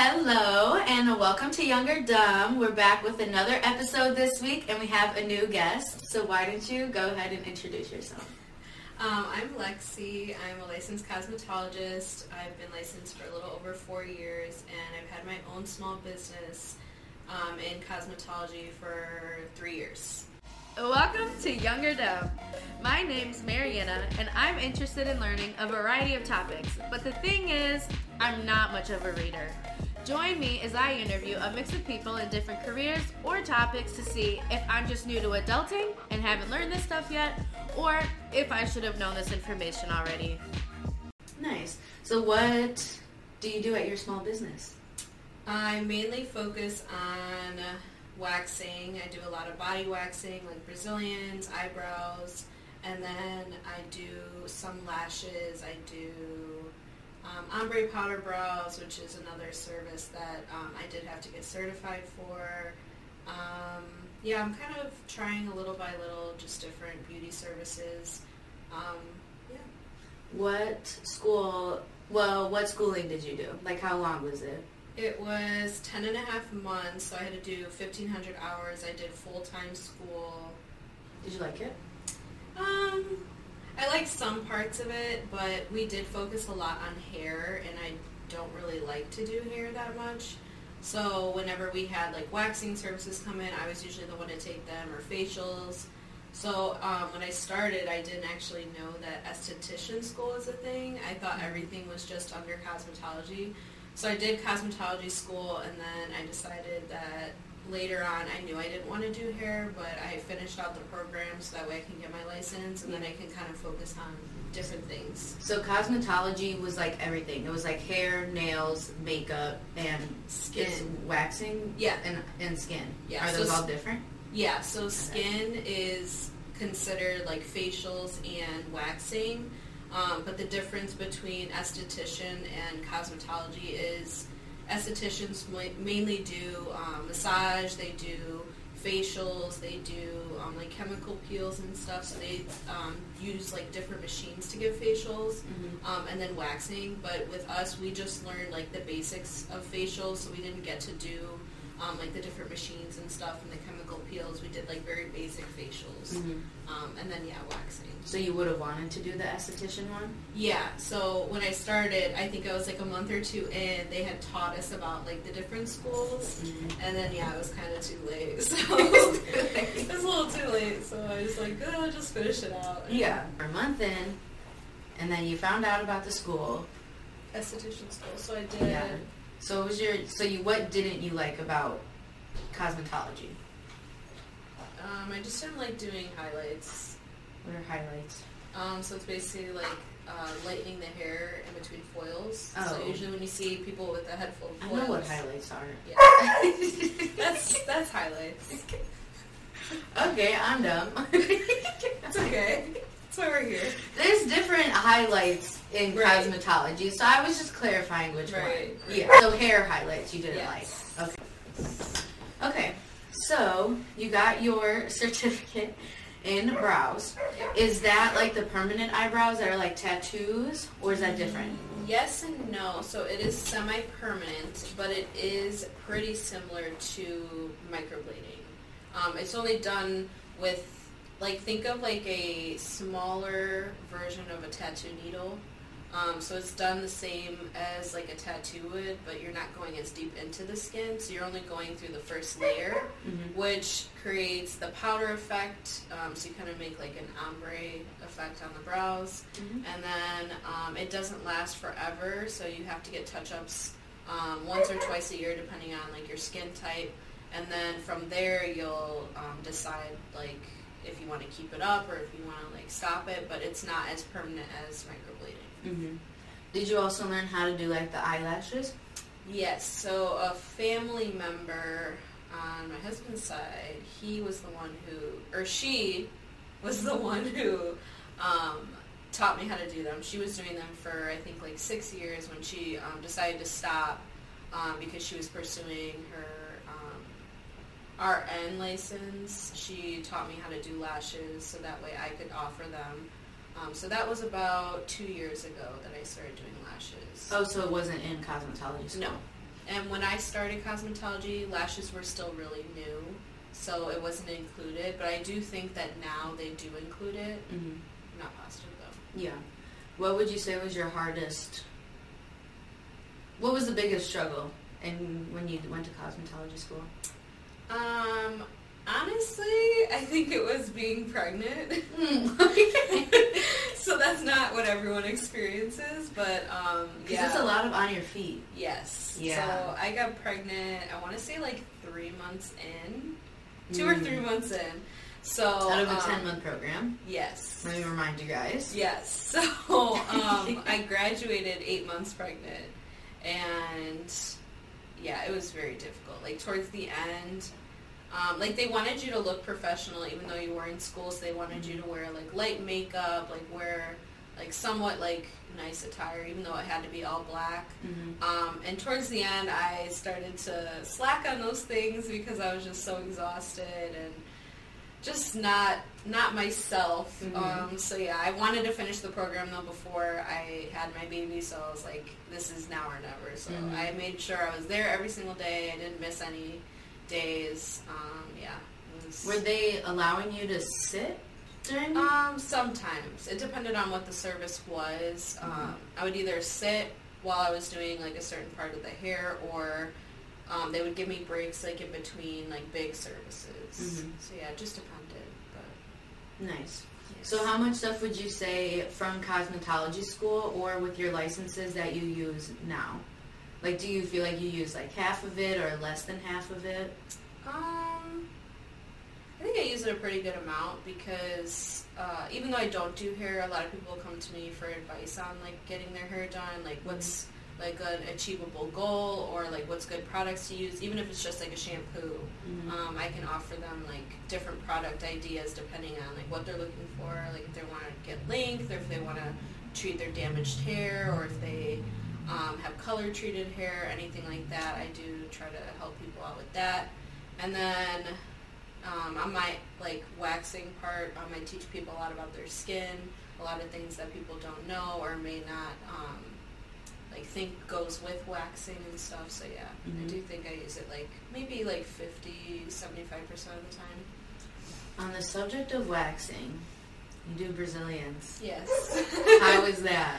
Hello and welcome to Young or Dumb. We're back with another episode this week and we have a new guest. So why don't you go ahead and introduce yourself? Um, I'm Lexi. I'm a licensed cosmetologist. I've been licensed for a little over four years, and I've had my own small business um, in cosmetology for three years. Welcome to Young or Dumb. My name's Marianna, and I'm interested in learning a variety of topics. But the thing is, I'm not much of a reader. Join me as I interview a mix of people in different careers or topics to see if I'm just new to adulting and haven't learned this stuff yet, or if I should have known this information already. Nice. So what do you do at your small business? I mainly focus on waxing. I do a lot of body waxing, like Brazilians, eyebrows, and then I do some lashes. I do um, ombre powder brows, which is another service that um, I did have to get certified for. Um, yeah, I'm kind of trying a little by little, just different beauty services. Um, yeah. What school, well, what schooling did you do? Like how long was it? It was 10 and a half months, so I had to do 1,500 hours. I did full-time school. Did you like it? Um, I liked some parts of it, but we did focus a lot on hair, and I don't really like to do hair that much. So whenever we had like waxing services come in, I was usually the one to take them or facials. So um, when I started, I didn't actually know that esthetician school is a thing. I thought everything was just under cosmetology. So I did cosmetology school, and then I decided that later on I knew I didn't want to do hair, but I finished out the program so that way I can get my license, and then I can kind of focus on different things. So cosmetology was like everything. It was like hair, nails, makeup, and Skin. waxing. Yeah. and and skin. Yeah, Are those all different? Yeah, so skin is considered like facials and waxing. Um, but the difference between esthetician and cosmetology is estheticians mainly do um, massage, they do facials, they do um, like chemical peels and stuff. So they um, use like different machines to give facials um, and then waxing. But with us, we just learned like the basics of facials, so we didn't get to do um, like the different machines and stuff and the chemical peels. We did like very basic facials, Mhm. um, and then yeah, waxing. So you would have wanted to do the esthetician one? Yeah, so when I started, I think I was like a month or two in, they had taught us about like the different schools, and then yeah, it was kind of too late. So it was a little too late. So I was like, oh, I'll just finish it out. Yeah. A month in, and then you found out about the school. Esthetician school. So I did. Yeah. So what was your so you what didn't you like about cosmetology? Um, I just didn't like doing highlights. What are highlights? Um, so it's basically like uh, lightening the hair in between foils. Oh. So usually when you see people with a head full of I foils, know what highlights are. Yeah, that's that's highlights. okay, I'm dumb. That's okay. That's why we're here. There's different highlights in Right. cosmetology, so I was just clarifying which Right, one. right. Yeah. So hair highlights you didn't Yes. like. Okay. Okay. So you got your certificate in brows. Is that like the permanent eyebrows that are like tattoos, or is that different? Yes and no. So it is semi-permanent, but it is pretty similar to microblading. Um, it's only done with, like, think of like a smaller version of a tattoo needle. Um, so it's done the same as like a tattoo would, but you're not going as deep into the skin. So you're only going through the first layer, Mhm. which creates the powder effect. Um, so you kind of make like an ombre effect on the brows Mhm. and then um, it doesn't last forever so you have to get touch-ups um, once or twice a year depending on like your skin type and then from there you'll um, decide like if you want to keep it up or if you want to like stop it but it's not as permanent as microblading hmm Did you also learn how to do like the eyelashes? yes so a family member on my husband's side he was the one who or she was the one who um, taught me how to do them. She was doing them for I think like six years when she um, decided to stop um, because she was pursuing her um, RN license. She taught me how to do lashes so that way I could offer them. Um, so that was about two years ago that I started doing lashes. Oh, so it wasn't in cosmetology school? No. and when I started cosmetology, lashes were still really new, so it wasn't included. But I do think that now they do include it. Mm-hmm. I'm not positive though. Yeah. What would you say was your hardest? What was the biggest struggle in when you went to cosmetology school? Um, honestly, I think it was being pregnant. so that's not what everyone experiences, but um, Because yeah, it's a lot of on your feet. Yes. Yeah. So I got pregnant. I want to say like three months in, two or Mm. three months in. So Out of a um, ten month program. Yes. Let me remind you guys. Yes. So um, I graduated eight months pregnant, and yeah, it was very difficult. Like towards the end, um, like they wanted you to look professional, even though you were in school. So they wanted you to wear like light makeup, like wear like somewhat like nice attire, even though it had to be all black. Mm-hmm. Um, and towards the end, I started to slack on those things because I was just so exhausted and just not not myself. Mhm. Um, so yeah, I wanted to finish the program though before I had my baby. So I was like, this is now or never. So Mhm. I made sure I was there every single day. I didn't miss any days. Um, yeah. was- Were they allowing you to sit during? um, sometimes it depended on what the service was. Um, I would either sit while I was doing like a certain part of the hair, or um, they would give me breaks like in between like big services. Mhm. So yeah, it just depended. But nice. yes. So how much stuff would you say from cosmetology school or with your licenses that you use now? Like, do you feel like you use like half of it or less than half of it? Um, I think I use it a pretty good amount because uh, even though I don't do hair, a lot of people come to me for advice on like getting their hair done, like what's like an achievable goal or like what's good products to use. Even if it's just like a shampoo, Mhm. um, I can offer them like different product ideas depending on like what they're looking for, like if they want to get length or if they want to treat their damaged hair or if they um, have color treated hair, anything like that. I do try to help people out with that. And then um, on my like waxing part, um, I teach people a lot about their skin, a lot of things that people don't know or may not um, like think goes with waxing and stuff. So yeah, I Mhm. do think I use it like maybe like 50, 75 percent of the time. On the subject of waxing, you do Brazilians. Yes. How is that?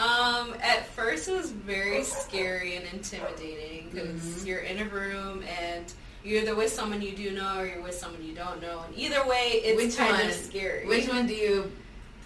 Um, at first it was very scary and intimidating because Mhm. you're in a room and you're either with someone you do know or you're with someone you don't know, and either way, it's Which kind one? of scary. Which one do you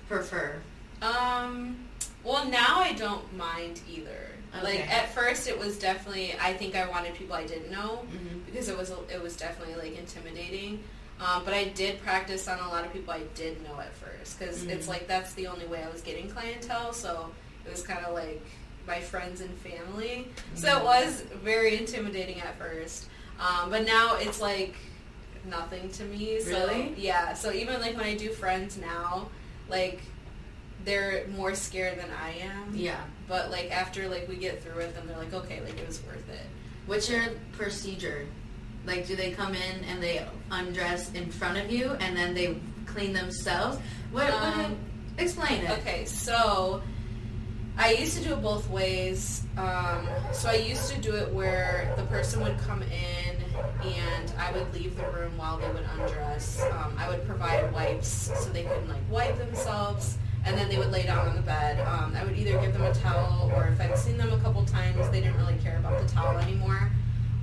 prefer? Um, well, now I don't mind either. Okay. Like at first, it was definitely. I think I wanted people I didn't know Mm-hmm. because it was it was definitely like intimidating. Um, but I did practice on a lot of people I did know at first because it's Mhm. like that's the only way I was getting clientele. So it was kind of like my friends and family. So it Mhm. was very intimidating at first. Um, but now it's like nothing to me. So Really? yeah. So even like when I do friends now, like they're more scared than I am. Yeah. But like after like we get through it, then they're like, okay, like it was worth it. What's your procedure? Like, do they come in and they undress in front of you and then they clean themselves? What? what Um, explain it. Okay, so I used to do it both ways. Um, so I used to do it where the person would come in and I would leave the room while they would undress. Um, I would provide wipes so they could like wipe themselves and then they would lay down on the bed. Um, I would either give them a towel or if I'd seen them a couple times, they didn't really care about the towel anymore.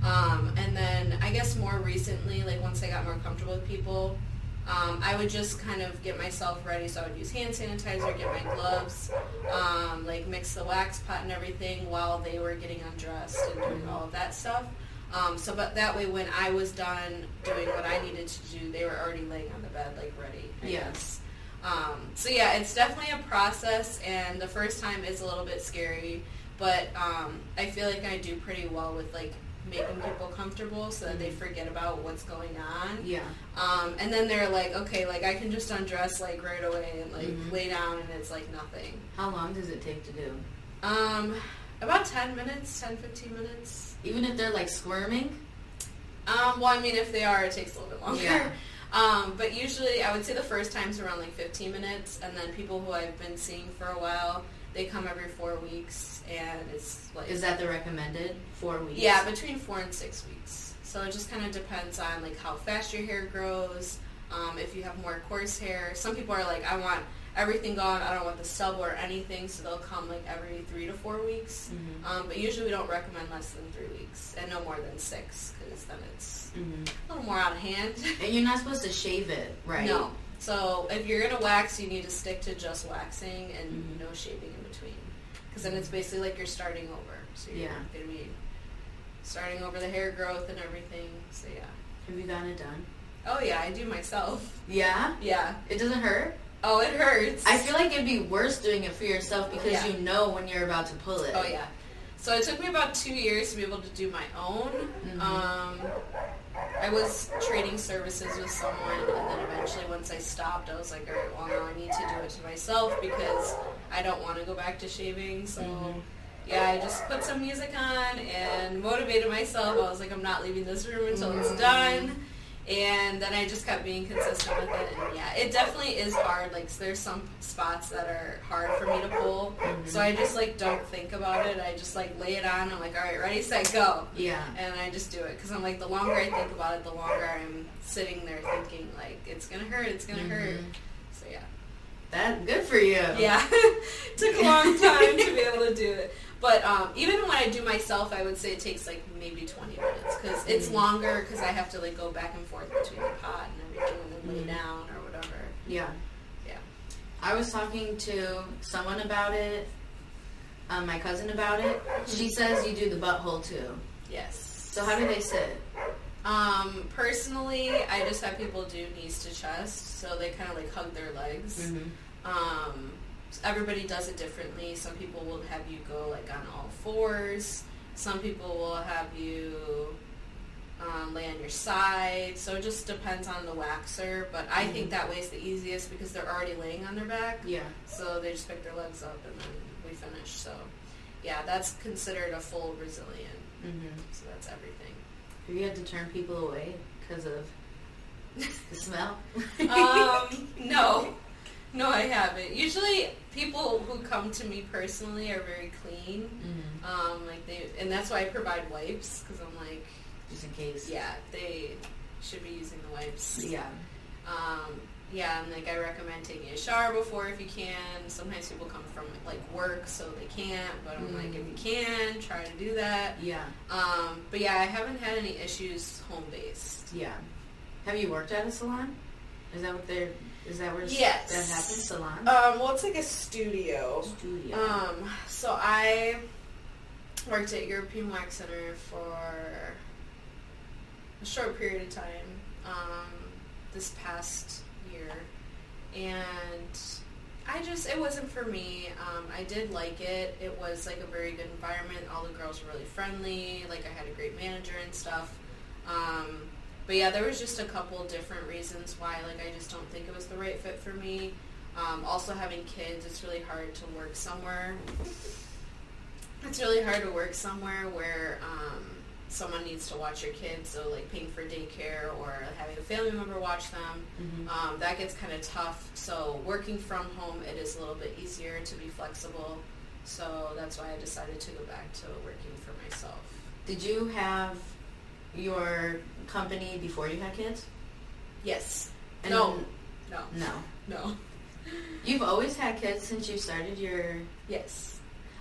Um, and then I guess more recently, like once I got more comfortable with people, um, I would just kind of get myself ready. So I would use hand sanitizer, get my gloves, um, like mix the wax pot and everything while they were getting undressed and doing all of that stuff. Um, so, but that way, when I was done doing what I needed to do, they were already laying on the bed, like ready. I Yeah. Um, so yeah, it's definitely a process, and the first time is a little bit scary, but um, I feel like I do pretty well with like making people comfortable so that they forget about what's going on. Yeah. Um, and then they're like, okay, like I can just undress like right away and like Mhm. lay down, and it's like nothing. How long does it take to do? Um, about 10 minutes, 10, 15 minutes. Even if they're like squirming. Um, well, I mean, if they are, it takes a little bit longer. Yeah. Um, but usually, I would say the first time's around like 15 minutes, and then people who I've been seeing for a while, they come every four weeks, and it's like Is that the recommended four weeks? yeah, between four and six weeks. So it just kind of depends on like how fast your hair grows. Um, if you have more coarse hair, some people are like, I want everything gone. I don't want the stub or anything, so they'll come like every three to four weeks. Mhm. Um, but usually we don't recommend less than three weeks and no more than six because then it's Mhm. a little more out of hand. And you're not supposed to shave it, right? No. So if you're gonna wax, you need to stick to just waxing and Mhm. no shaving in between, because then it's basically like you're starting over. So you're Yeah. gonna be starting over the hair growth and everything. So yeah. Have you gotten it done? Oh yeah, I do myself. Yeah. Yeah. It doesn't hurt. Oh, it hurts. I feel like it'd be worse doing it for yourself because Yeah. you know when you're about to pull it. Oh yeah. So it took me about two years to be able to do my own. Mhm. Um, I was trading services with someone, and then eventually, once I stopped, I was like, all right, well, now I need to do it to myself because I don't want to go back to shaving. So, Mhm. yeah, I just put some music on and motivated myself. I was like, I'm not leaving this room until it's Mhm. done. And then I just kept being consistent with it. And yeah, it definitely is hard. Like, there's some spots that are hard for me to pull. Mhm. So I just like don't think about it. I just like lay it on. I'm like, all right, ready, set, go Yeah. and I just do it because I'm like the longer I think about it, the longer I'm sitting there thinking like it's gonna hurt, it's gonna hurt. Mhm. So yeah, That good for you. yeah, took a long time to be able to do it. But um, even when I do myself, I would say it takes like maybe 20 minutes because it's Mhm. longer because I have to like go back and forth between the pot and everything and then lay down or whatever. Yeah. Yeah. I was talking to someone about it, um, my cousin about it. She says you do the butthole too. Yes. So how do they sit? Um, personally, I just have people do knees to chest, so they kind of like hug their legs. Mm-hmm. Um, everybody does it differently. Some people will have you go like on all fours. Some people will have you um, lay on your side. So it just depends on the waxer. But I think Mhm. that way is the easiest because they're already laying on their back. Yeah. So they just pick their legs up and then we finish. So yeah, that's considered a full Brazilian. Mm-hmm. So that's everything. Have you had to turn people away because of the smell? um, no, no, I haven't. Usually, people who come to me personally are very clean. mm-hmm. Um, like they, and that's why I provide wipes because I'm like, Just in case. yeah, they should be using the wipes. Yeah. Um, yeah, and like I recommend taking a shower before if you can. Sometimes people come from like work, so they can't. But I'm like, if you can, try to do that. Yeah. Um, but yeah, I haven't had any issues home based. Yeah. Have you worked at a salon? Is that what they're? Is that where Yes. that happens? Salon. Um, well, it's like a studio. Studio. Um, so I worked at European Wax Center for a short period of time um, this past year, and I just it wasn't for me. Um, I did like it. It was like a very good environment. All the girls were really friendly. Like I had a great manager and stuff. Um, but yeah, there was just a couple different reasons why like I just don't think it was the right fit for me. Um, also having kids, it's really hard to work somewhere. It's really hard to work somewhere where um, someone needs to watch your kids. So like paying for daycare or having a family member watch them, Mhm. um, that gets kind of tough. So working from home, it is a little bit easier to be flexible. So that's why I decided to go back to working for myself. Did you have your company before you had kids? Yes. And no. No. No. No. You've always had kids since you started your. Yes.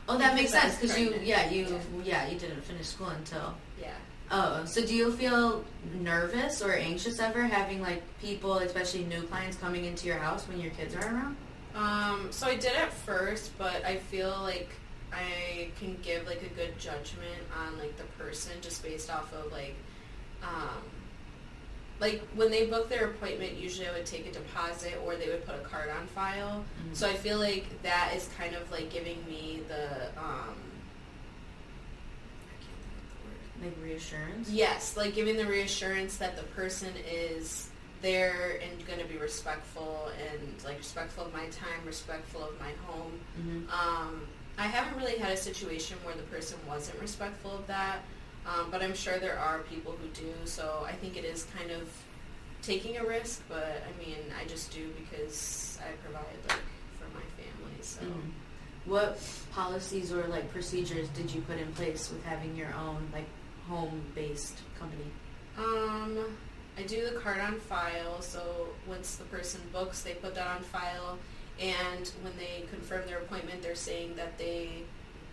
Oh, that makes Because sense because you, yeah, you, yeah, you didn't finish school until. Yeah. Oh, so do you feel nervous or anxious ever having like people, especially new clients, coming into your house when your kids are around? Um, so I did at first, but I feel like I can give like a good judgment on like the person just based off of like, um, like when they book their appointment, usually I would take a deposit or they would put a card on file. Mhm. So I feel like that is kind of like giving me the, um, I can't think of the word. Like reassurance. Yes, like giving the reassurance that the person is there and going to be respectful and like respectful of my time, respectful of my home. Mm-hmm. Um, I haven't really had a situation where the person wasn't respectful of that, um, but I'm sure there are people who do. So I think it is kind of taking a risk, but I mean, I just do because I provide like for my family. So Mhm. What policies or like procedures did you put in place with having your own like home-based company? Um, I do the card on file, so once the person books, they put that on file, and when they confirm their appointment, they're saying that they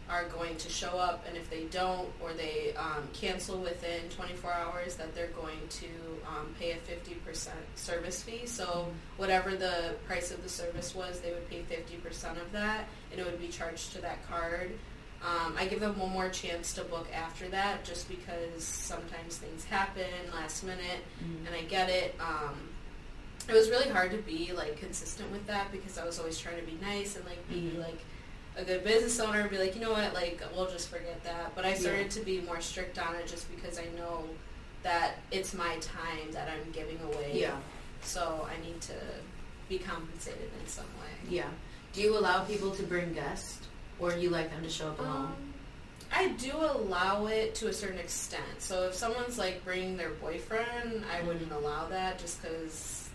are going to show up, and if they don't or they um, cancel within 24 hours, that they're going to um, pay a 50% service fee. So whatever the price of the service was, they would pay 50% of that, and it would be charged to that card. Um, I give them one more chance to book after that, just because sometimes things happen last minute, and I get it. It was really hard to be like consistent with that because I was always trying to be nice and like be Mhm. like a good business owner and be like, you know what, like we'll just forget that. But I started Yeah. to be more strict on it just because I know that it's my time that I'm giving away. Yeah. So I need to be compensated in some way. Yeah. Do you allow people to bring guests, or you like them to show up alone? Um, I do allow it to a certain extent. So if someone's like bringing their boyfriend, I Mhm. wouldn't allow that just because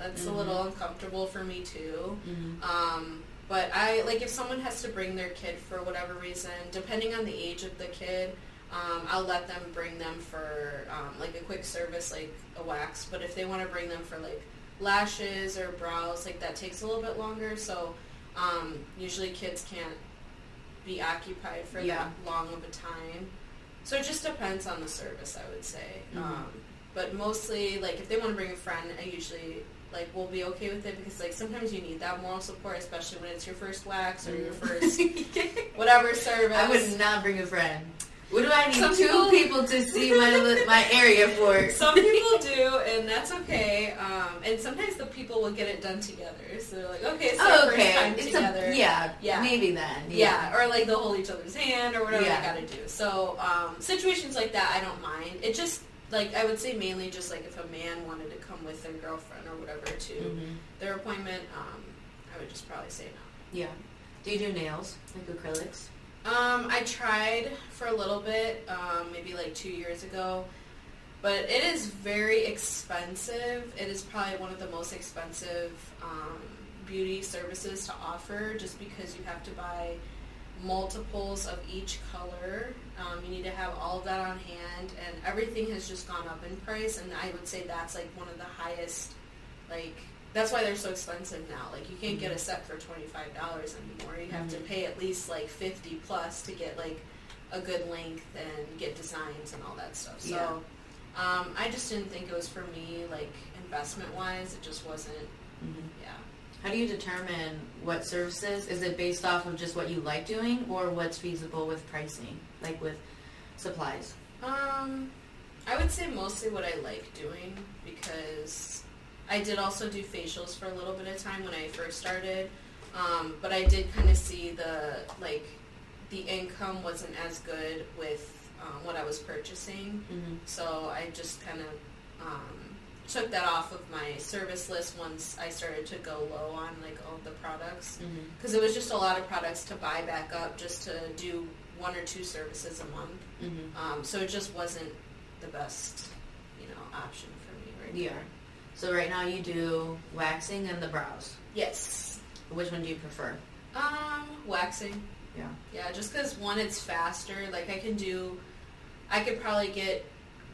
I don't know. That's a Mhm. little uncomfortable for me too. Mm-hmm. Um, but I like if someone has to bring their kid for whatever reason, depending on the age of the kid, um, I'll let them bring them for um, like a quick service, like a wax. But if they want to bring them for like lashes or brows, like that takes a little bit longer. So um, usually kids can't be occupied for Yeah. that long of a time. So it just depends on the service, I would say. Mhm. Um, but mostly, like if they want to bring a friend, I usually like will be okay with it because like sometimes you need that moral support, especially when it's your first wax or your first whatever service. I would not bring a friend. What do I need Some two people- people to see my my area for? Some people do, and that's okay. Um, and sometimes the people will get it done together. So they're like, okay, it's our Oh, first time It's together. a yeah, Yeah. maybe then. Yeah, or like they'll hold each other's hand or whatever Yeah. they gotta do. So um, situations like that, I don't mind. It just like I would say mainly just like if a man wanted to come with their girlfriend or whatever to hmm their appointment, um, I would just probably say no. Yeah. Do you do nails like acrylics? Um, I tried for a little bit, um, maybe like two years ago, but it is very expensive. It is probably one of the most expensive um, beauty services to offer, just because you have to buy multiples of each color. Um, you need to have all of that on hand, and everything has just gone up in price. And I would say that's like one of the highest, like that's why they're so expensive now. Like you can't get a set for twenty five dollars anymore. You have to Mhm. pay at least like fifty plus to get like a good length and get designs and all that stuff. So Yeah. um, I just didn't think it was for me, like investment wise. It just wasn't. Mm-hmm. Yeah. How do you determine what services? Is it based off of just what you like doing, or what's feasible with pricing, like with supplies? Um, I would say mostly what I like doing because I did also do facials for a little bit of time when I first started. Um, but I did kind of see the like the income wasn't as good with um, what I was purchasing, Mm-hmm. so I just kind of um, took that off of my service list once I started to go low on like all the products Mm-hmm. because it was just a lot of products to buy back up just to do one or two services a month. Mm-hmm. Um, so it just wasn't the best, you know, option for me right now. Yeah. So right now you do waxing and the brows. Yes. Which one do you prefer? Um, waxing. Yeah. Yeah, just because one, it's faster. Like I can do, I could probably get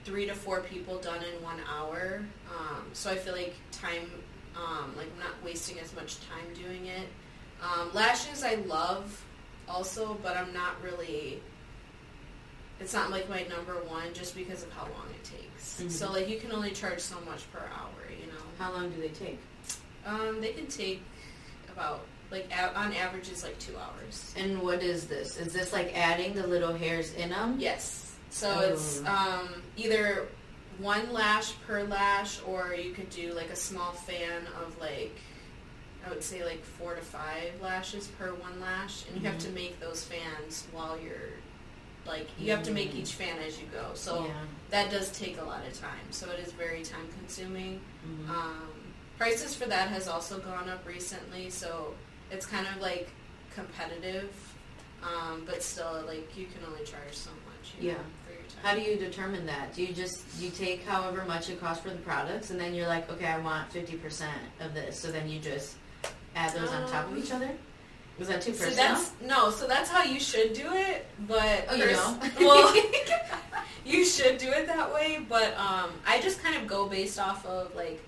three to four people done in one hour. Um, so I feel like time, um, like I'm not wasting as much time doing it. Um, lashes I love also, but I'm not really. It's not like my number one just because of how long it takes. Mhm. So like you can only charge so much per hour, you know. How long do they take? Um, they can take about like a- on average it's like two hours. And what is this? Is this like adding the little hairs in them? Yes. So Oh. it's um, either one lash per lash, or you could do like a small fan of like I would say like four to five lashes per one lash, and you have to Mhm. make those fans while you're like you have to make Mm. each fan as you go. So yeah. that does take a lot of time. So it is very time consuming. Mhm. Um, prices for that has also gone up recently, so it's kind of like competitive, um, but still, like you can only charge so much. You know, Yeah. for your time. How do you determine that? Do you just you take however much it costs for the products, and then you're like, okay, I want fifty percent of this, so then you just add those on top of Um, each other? Was that too So personal? that's no, so that's how you should do it, but Oh, you don't? well, you should do it that way, but um, I just kind of go based off of like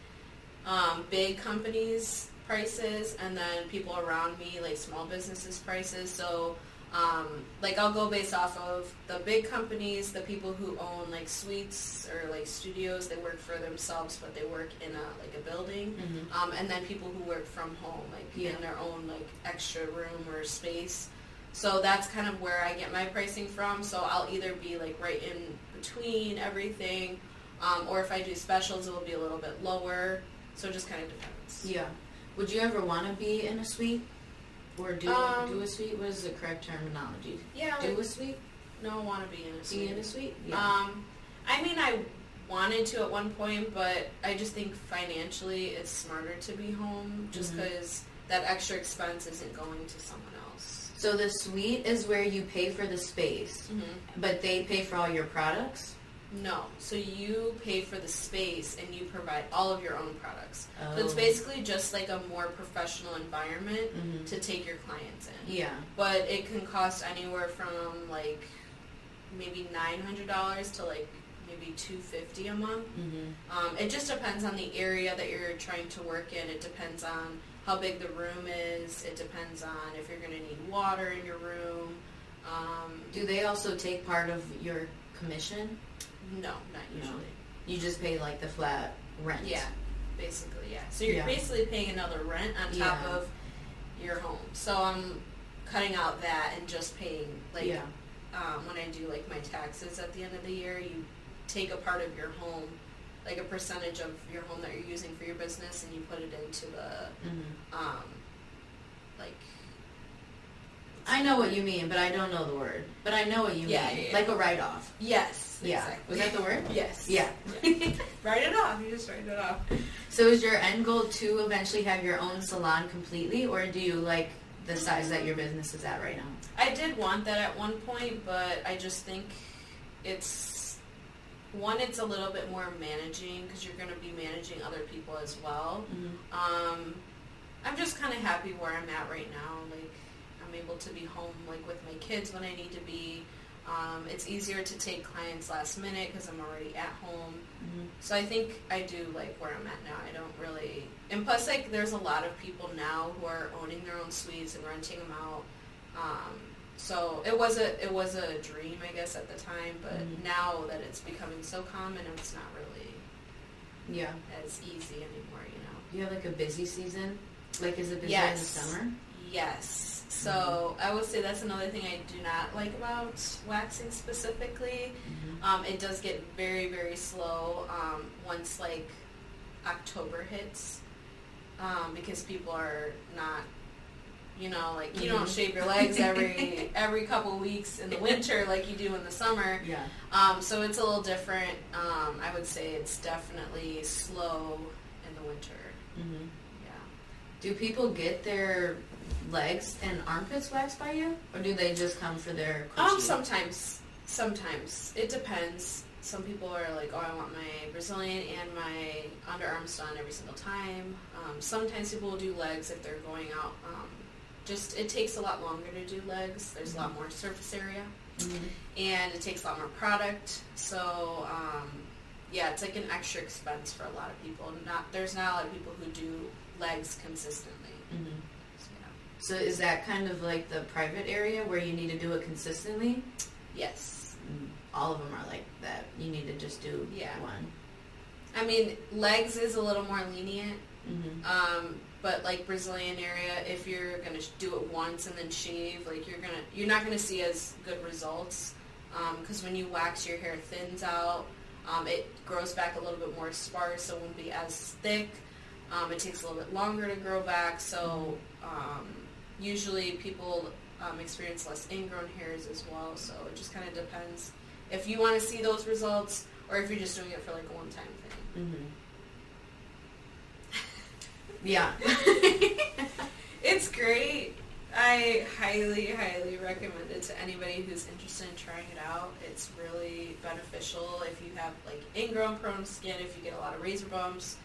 um, big companies' prices, and then people around me, like small businesses' prices. So, um, like I'll go based off of the big companies, the people who own like suites or like studios. They work for themselves, but they work in a like a building Mhm. um, and then people who work from home, like Yeah. in their own like extra room or space. So that's kind of where I get my pricing from. So I'll either be like right in between everything, um, or if I do specials, it will be a little bit lower. So it just kind of depends. Yeah. Would you ever want to be in a suite? Or do Um, do a suite? What is the correct terminology? Yeah, Do like, a suite? no, want to be in a suite. Be in a suite? Um, I mean, I wanted to at one point, but I just think financially it's smarter to be home, just because that extra expense isn't going to someone else. so the suite is where you pay for the space, Mm-hmm. but they pay for all your products? No. So you pay for the space and you provide all of your own products. So it's Oh. basically just like a more professional environment Mhm. to take your clients in. Yeah. But it can cost anywhere from like maybe nine hundred dollars to like maybe two fifty a month. Mm-hmm. Um, it just depends on the area that you're trying to work in. It depends on how big the room is. It depends on if you're going to need water in your room. Um, Do they also take part of your commission? No, not No. usually. You just pay like the flat rent. Yeah, basically, yeah. So you're Yeah. basically paying another rent on top Yeah. of your home. So I'm cutting out that and just paying like yeah. um, when I do like my taxes at the end of the year, you take a part of your home, like a percentage of your home that you're using for your business, and you put it into the Mm-hmm. um, like I know what you mean, but I don't know the word. But I know what you Yeah, mean. yeah, yeah. Like a write off. yes, Yeah. exactly. Was that the word? yes, Yeah. write it off. You just write it off. So is your end goal to eventually have your own salon completely, or do you like the size that your business is at right now? I did want that at one point, but I just think it's one. It's a little bit more managing because you're going to be managing other people as well. Um, I'm just kind of happy where I'm at right now. Like I'm able to be home like with my kids when I need to be. Um, it's easier to take clients last minute because I'm already at home. Mm-hmm. So I think I do like where I'm at now. I don't really, and plus like there's a lot of people now who are owning their own suites and renting them out. Um, so it was a it was a dream I guess at the time, but Mhm. now that it's becoming so common, it's not really Yeah. as easy anymore. You know. Do you have like a busy season? Like is it busy Yes. in the summer? Yes. So I would say that's another thing I do not like about waxing specifically. Um, it does get very, very slow um, once like October hits um, because people are not, you know, like you don't Mhm. shave your legs every every couple weeks in the winter like you do in the summer. Yeah. Um, so it's a little different. Um, I would say it's definitely slow in the winter. Mm-hmm. Yeah. Do people get their legs and armpits waxed by you, or do they just come for their? Um, sometimes, sometimes it depends. Some people are like, "Oh, I want my Brazilian and my underarms done every single time." Um, sometimes people will do legs if they're going out. Um, just it takes a lot longer to do legs. There's a lot more surface area, Mhm. and it takes a lot more product. So, um, yeah, it's like an extra expense for a lot of people. Not there's not a lot of people who do legs consistently. Mhm. So, is that kind of like the private area where you need to do it consistently? Yes. Mm, All of them are like that. You need to just do Yeah. one. I mean, legs is a little more lenient. Mm-hmm. Um, but like Brazilian area, if you're gonna sh- do it once and then shave, like you're gonna, you're not gonna see as good results. Because when you wax, your hair thins out. Um, it grows back a little bit more sparse, so it won't be as thick. Um, it takes a little bit longer to grow back, so um, usually people um, experience less ingrown hairs as well. So it just kind of depends if you want to see those results or if you're just doing it for like a one-time thing. Mm-hmm. Yeah. It's great. I highly, highly recommend it to anybody who's interested in trying it out. It's really beneficial if you have like ingrown prone skin, if you get a lot of razor bumps,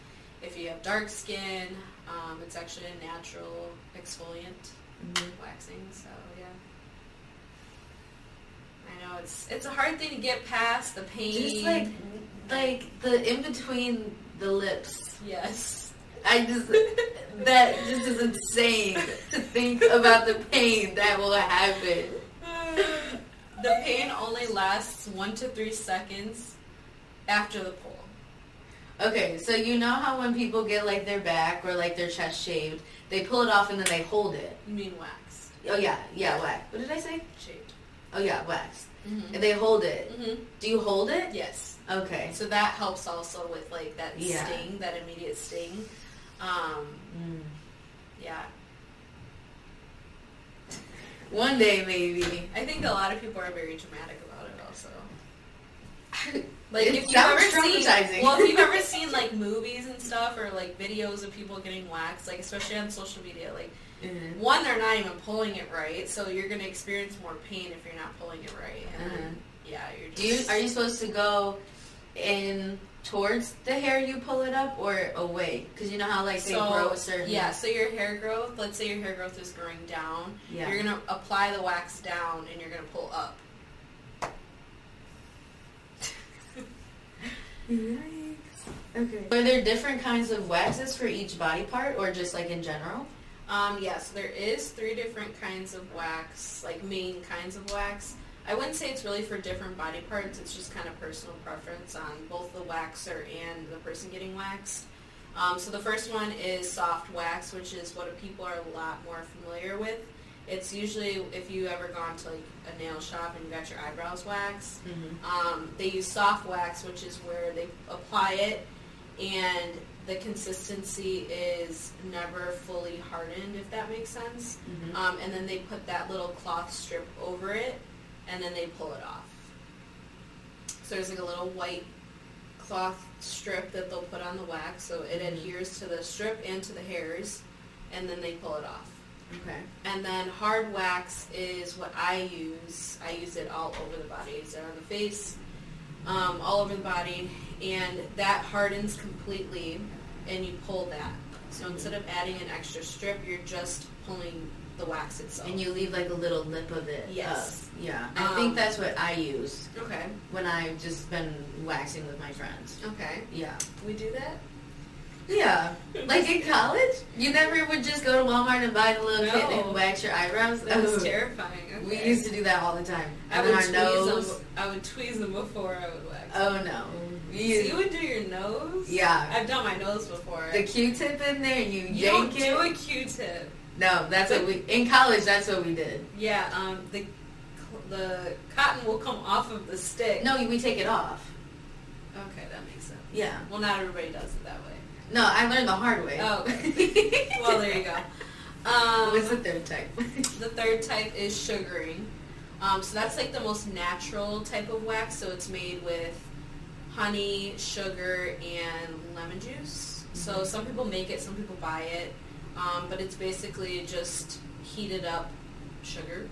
if you have dark skin. Um, it's actually a natural exfoliant. Mhm. waxing. So yeah. I know it's it's a hard thing to get past the pain. Just like like the in between the lips. yes. I just that just is insane to think about the pain that will happen. the pain only lasts one to three seconds after the pull. Okay, so you know how when people get like their back or like their chest shaved, they pull it off and then they hold it. You mean wax? Oh yeah, yeah, wax. What did I say? Shaved. Oh yeah, wax. Mm-hmm. And they hold it. hmm Do you hold it? Yes. Okay. So that helps also with like that Yeah. sting, that immediate sting. Um, Mm. yeah. One day maybe. I think a lot of people are very dramatic about it also. Like It if you've ever seen, well, if you've ever seen like movies and stuff or like videos of people getting waxed, like especially on social media, like Mhm. one, they're not even pulling it right, so you're gonna experience more pain if you're not pulling it right. And then, Mhm. yeah, you're just. Do you are you supposed to go in towards the hair you pull it up or away? Because you know how like they so, grow a certain. Yeah, so your hair growth, let's say your hair growth is growing down, Yeah. you're gonna apply the wax down and you're gonna pull up. Okay. Are there different kinds of waxes for each body part, or just like in general? Um, yeah, so there is three different kinds of wax, like main kinds of wax. I wouldn't say it's really for different body parts. It's just kind of personal preference on both the waxer and the person getting waxed. Um, so the first one is soft wax, which is what people are a lot more familiar with. It's usually if you ever gone to like a nail shop and you got your eyebrows waxed. Mm-hmm. Um, they use soft wax, which is where they apply it, and the consistency is never fully hardened, if that makes sense. Mm-hmm. Um, and then they put that little cloth strip over it, and then they pull it off. So there's like a little white cloth strip that they'll put on the wax, so it Mhm. adheres to the strip and to the hairs, and then they pull it off. Okay. And then hard wax is what I use. I use it all over the body. It's on the face, um, all over the body, and that hardens completely, and you pull that. So instead of adding an extra strip, you're just pulling the wax itself. And you leave like a little lip of it. Yes. up. Yeah. I Um, think that's what I use okay, when I've just been waxing with my friends. okay, Yeah. we do that. Yeah. Like in college, you never would just go to Walmart and buy the little kit and wax your eyebrows. That was terrifying. We used to do that all the time. I And would tweeze our nose. them. I would tweeze them before I would wax. Oh no. so You, you would do your nose? Yeah. I've done my nose before. the Q-tip in there, you, you don't yank do a Q-tip. No, that's what we in college. That's what we did. Yeah, um, the the cotton will come off of the stick. No, we take it off. Okay, that makes sense. Yeah. Well, not everybody does it that way. No, I learned the hard way. Oh, okay. well, there you go. Um, What's the third type? the third type is sugaring. Um, so that's like the most natural type of wax. So it's made with honey, sugar, and lemon juice. So Mhm. some people make it, some people buy it. Um, but it's basically just heated up sugar.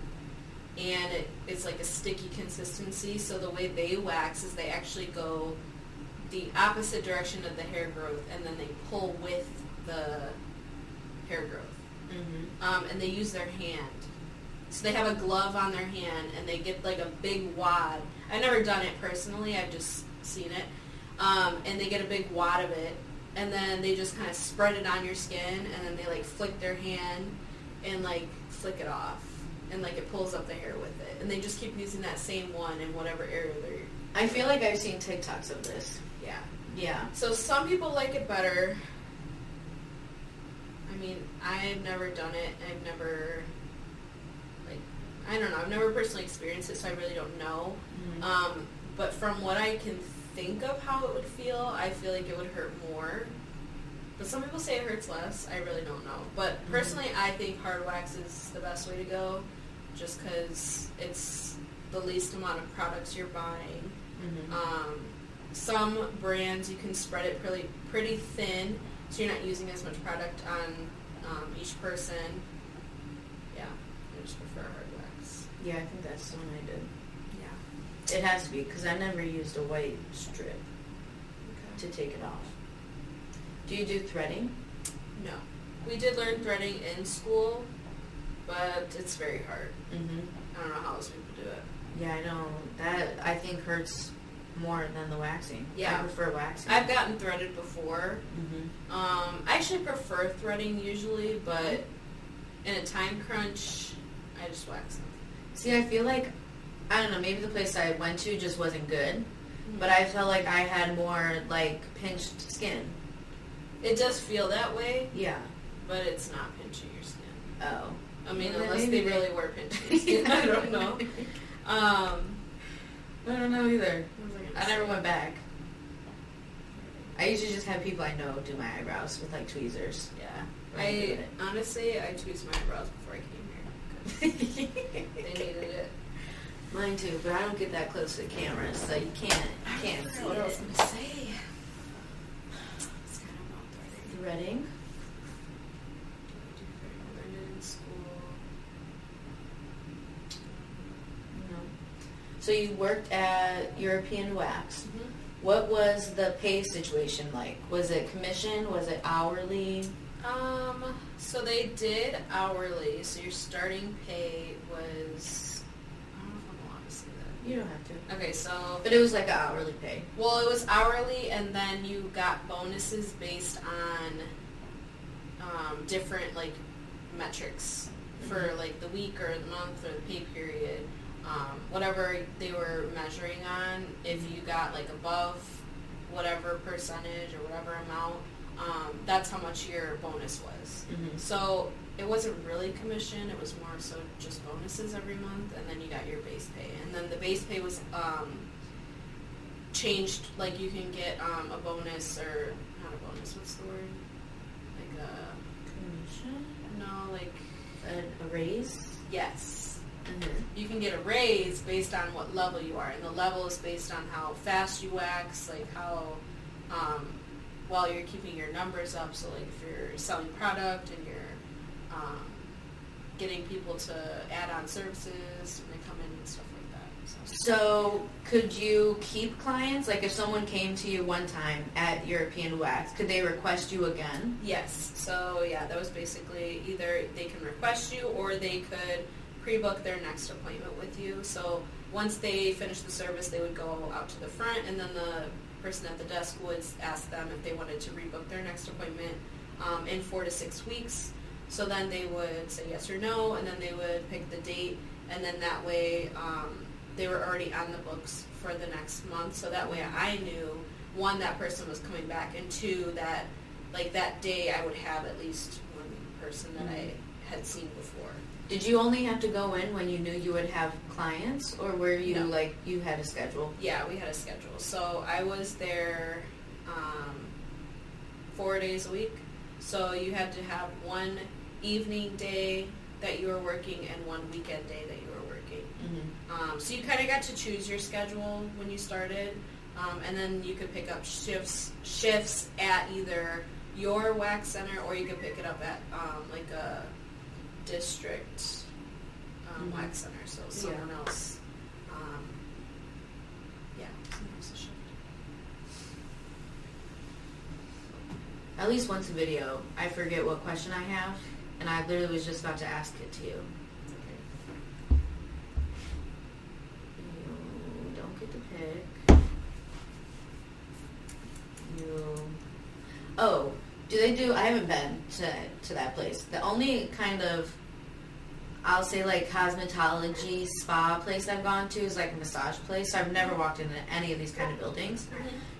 And it, it's like a sticky consistency. So the way they wax is they actually go the opposite direction of the hair growth and then they pull with the hair growth mm-hmm. um, and they use their hand. So they have a glove on their hand, and they get like a big wad. I've never done it personally; I've just seen it. Um, and they get a big wad of it, and then they just kind of spread it on your skin, and then they like flick their hand and like flick it off, and like it pulls up the hair with it. And they just keep using that same one in whatever area they're. I feel like I've seen TikToks of this. Yeah. So some people like it better. I mean, I've never done it. I've never, like, I don't know. I've never personally experienced it, so I really don't know. Mhm. Um, but from what I can think of how it would feel, I feel like it would hurt more. But some people say it hurts less. I really don't know. But Mhm. personally, I think hard wax is the best way to go, just because it's the least amount of products you're buying. Mhm. Um, some brands you can spread it pretty pretty thin, so you're not using as much product on um, each person. Yeah, I just prefer hard wax. Yeah, I think that's the one I did. Yeah. It has to be because I never used a white strip Okay. to take it off. Do you do threading? No, we did learn threading in school, but it's very hard. hmm I don't know how else people do it. Yeah, I know that. I think hurts more than the waxing. Yeah. I prefer waxing. I've gotten threaded before. hmm Um, I actually prefer threading usually, but in a time crunch, I just wax them. See, I feel like I don't know. Maybe the place I went to just wasn't good, but I felt like I had more like pinched skin. It does feel that way, Yeah. but it's not pinching your skin. Oh. I mean, Well, unless they they- really were pinching your skin. I don't know. Um, I don't know either. What I never went back. I usually just have people I know do my eyebrows with like tweezers. Yeah. I do I it. honestly, I tweezed my eyebrows before I came here. They needed it. Mine too, but I don't get that close to the camera, so you can't you can't see What I was gonna say? It's kind of about threading. Threading. Do threading. I learned it in school. No. So you worked at European Wax. Mm-hmm. What was the pay situation like? Was it commission? Was it hourly? Um, so they did hourly. So your starting pay was. I don't know if I'm allowed to say that. You don't have to. Okay, so But it was like an hourly pay. well, it was hourly, and then you got bonuses based on um, different like metrics for Mhm. like the week or the month or the pay period. Um, whatever they were measuring on, if you got like above whatever percentage or whatever amount, um, that's how much your bonus was. Mm-hmm. So it wasn't really commission; it was more so just bonuses every month, and then you got your base pay. And then the base pay was um, changed. Like you can get um, a bonus or not a bonus. What's the word? Like a Commission? no, like A, a raise? yes. Mm-hmm. You can get a raise based on what level you are, and the level is based on how fast you wax, like how um, well you're keeping your numbers up. So, like if you're selling product and you're um, getting people to add on services when they come in and stuff like that. So. So could you keep clients? Like if someone came to you one time at European Wax, could they request you again? Yes. So yeah, that was basically either they can request you or they could pre-book their next appointment with you. So once they finish the service, they would go out to the front, and then the person at the desk would ask them if they wanted to rebook their next appointment um, in four to six weeks. So then they would say yes or no, and then they would pick the date, and then that way um, they were already on the books for the next month. So that way I knew one that person was coming back, and two that like that day I would have at least one person that I had seen before. Did you only have to go in when you knew you would have clients, or were you No. like you had a schedule? Yeah, we had a schedule. So I was there um, four days a week. So you had to have one evening day that you were working and one weekend day that you were working. Mm-hmm. Um, so you kind of got to choose your schedule when you started, um, and then you could pick up shifts shifts at either your wax center or you could pick it up at um, like a district um, Mhm. wax center. So Yeah. someone else. Um, yeah, someone else's shift. At least once a video, I forget what question I have, and I literally was just about to ask it to you. Okay. You don't get to pick. You. Oh, do they do? I haven't been to to that place. The only kind of, I'll say like cosmetology spa place I've gone to is like a massage place. So I've never walked into any of these kind of buildings.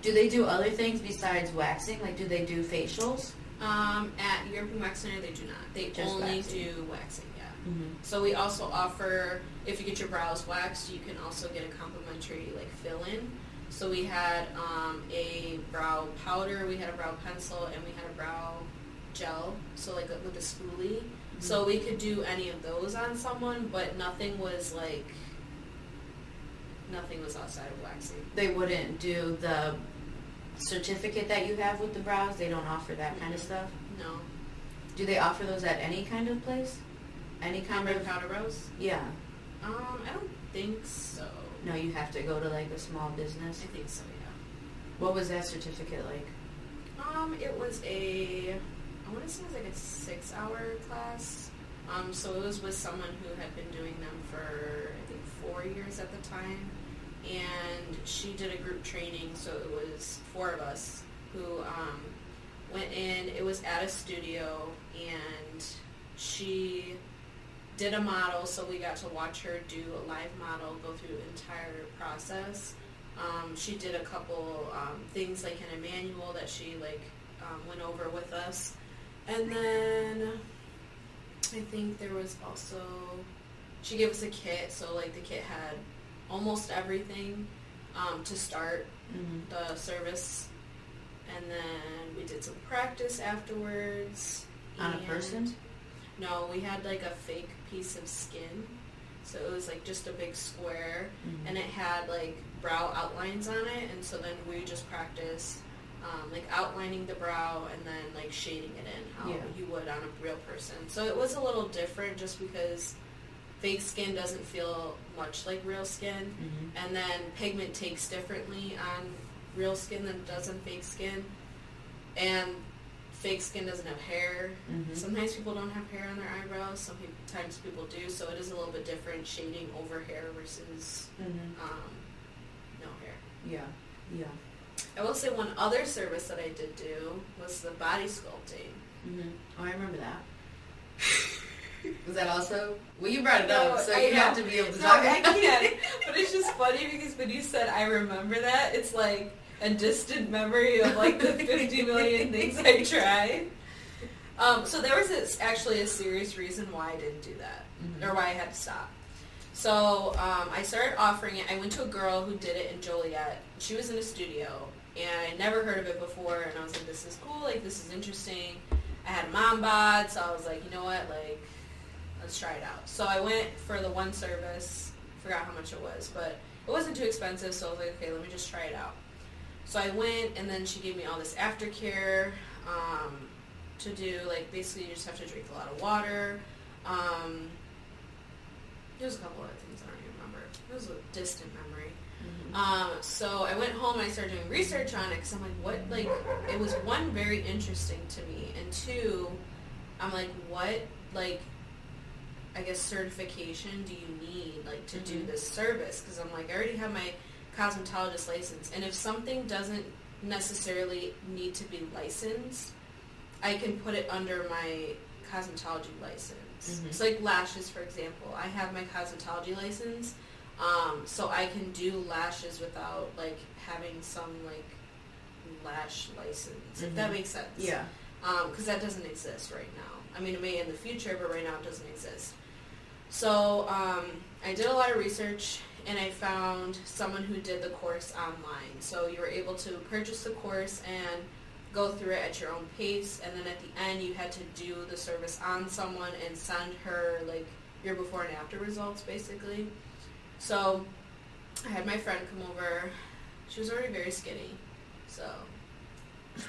Do they do other things besides waxing? Like, do they do facials? Um, at European Wax Center, they do not. They Just only waxing. do waxing. Yeah. Mm-hmm. So we also offer, if you get your brows waxed, you can also get a complimentary like fill-in. So we had um, a brow powder, we had a brow pencil, and we had a brow gel. So like a, with a spoolie. So we could do any of those on someone, but nothing was like, nothing was outside of waxing. They wouldn't do the certificate that you have with the brows. They don't offer that kind of stuff. No. Do they offer those at any kind of place? Any kind Powder of powder brows? yeah. Um, I don't think so. No, you have to go to like a small business. I think so. Yeah. What was that certificate like? Um, it was a, I want to say it was like a six-hour class. Um, so it was with someone who had been doing them for I think four years at the time, and she did a group training. So it was four of us who um, went in. It was at a studio, and she did a model. So we got to watch her do a live model, go through the entire process. Um, she did a couple um, things like in a manual that she like um, went over with us, and then I think there was also she gave us a kit. So like the kit had almost everything um, to start Mm-hmm. the service, and then we did some practice afterwards. On a person? No, we had like a fake piece of skin. So it was like just a big square, Mhm. and it had like brow outlines on it, and so then we just practiced um, like outlining the brow and then like shading it in how Yeah. you would on a real person. So it was a little different just because fake skin doesn't feel much like real skin, Mhm. and then pigment takes differently on real skin than it does on fake skin, and fake skin doesn't have hair. Mhm. Sometimes people don't have hair on their eyebrows. Sometimes people do. So it is a little bit different shading over hair versus Mhm. um, no hair. Yeah. Yeah. I will say one other service that I did do was the body sculpting. Mm-hmm. Oh, I remember that. Was that also? Well, you brought it No, up, so I you have to be able to No, talk. I can't. But it's just funny because when you said I remember that, it's like a distant memory of like the 50 million things I tried. Um, so there was a, actually a serious reason why I didn't do that, Mhm. or why I had to stop. So um, I started offering it. I went to a girl who did it in Joliet. She was in a studio, and I never heard of it before. And I was like, "This is cool. Like, this is interesting." I had a mom bod, so I was like, "You know what? Like, let's try it out." So I went for the one service. Forgot how much it was, but it wasn't too expensive. So I was like, "Okay, let me just try it out." So I went, and then she gave me all this aftercare um, to do. Like, basically, you just have to drink a lot of water. Um, there's a couple other things I don't even remember. It was a distant memory. Mhm. Um, so I went home and I started doing research on it because I'm like, what? Like, it was one very interesting to me, and two, I'm like, what? Like, I guess certification do you need like to do Mhm. this service? Because I'm like, I already have my cosmetologist license, and if something doesn't necessarily need to be licensed, I can put it under my cosmetology license. Mhm. So like lashes, for example, I have my cosmetology license, um, so I can do lashes without like having some like lash license, if that Mhm. makes sense. Yeah. Because that doesn't exist right now. I mean, it may in the future, but right now it doesn't exist. So um, I did a lot of research, and I found someone who did the course online. So you were able to purchase the course and go through it at your own pace, and then at the end you had to do the service on someone and send her like your before and after results, basically. So I had my friend come over. She was already very skinny, so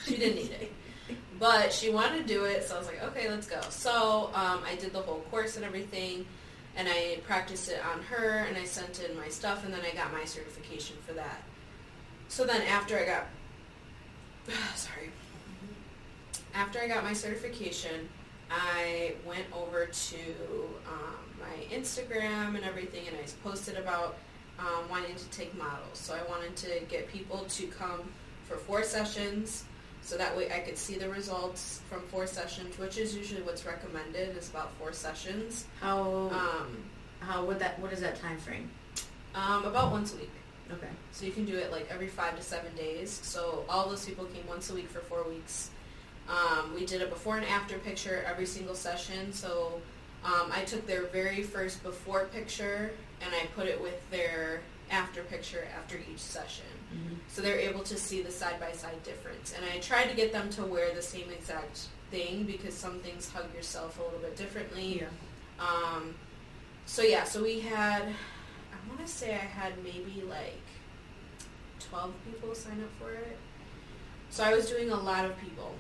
she didn't need it. But she wanted to do it, so I was like, okay, let's go. So um, I did the whole course and everything, and I practiced it on her, and I sent in my stuff, and then I got my certification for that. So then after I got, sorry, after I got my certification, I went over to um, my Instagram and everything, and I posted about um, wanting to take models. So I wanted to get people to come for four sessions, so that way I could see the results from four sessions, which is usually what's recommended is about four sessions. How? Um, how? What that? What is that time frame? um, about once a week. Okay. So you can do it like every five to seven days. So all those people came once a week for four weeks. Um, we did a before and after picture every single session. So um, I took their very first before picture and I put it with their after picture after each session. Mm-hmm. So they're able to see the side by side difference. And I tried to get them to wear the same exact thing because some things hug yourself a little bit differently. Yeah. Um, so yeah, so we had, I want to say I had maybe like 12 people sign up for it. So I was doing a lot of people,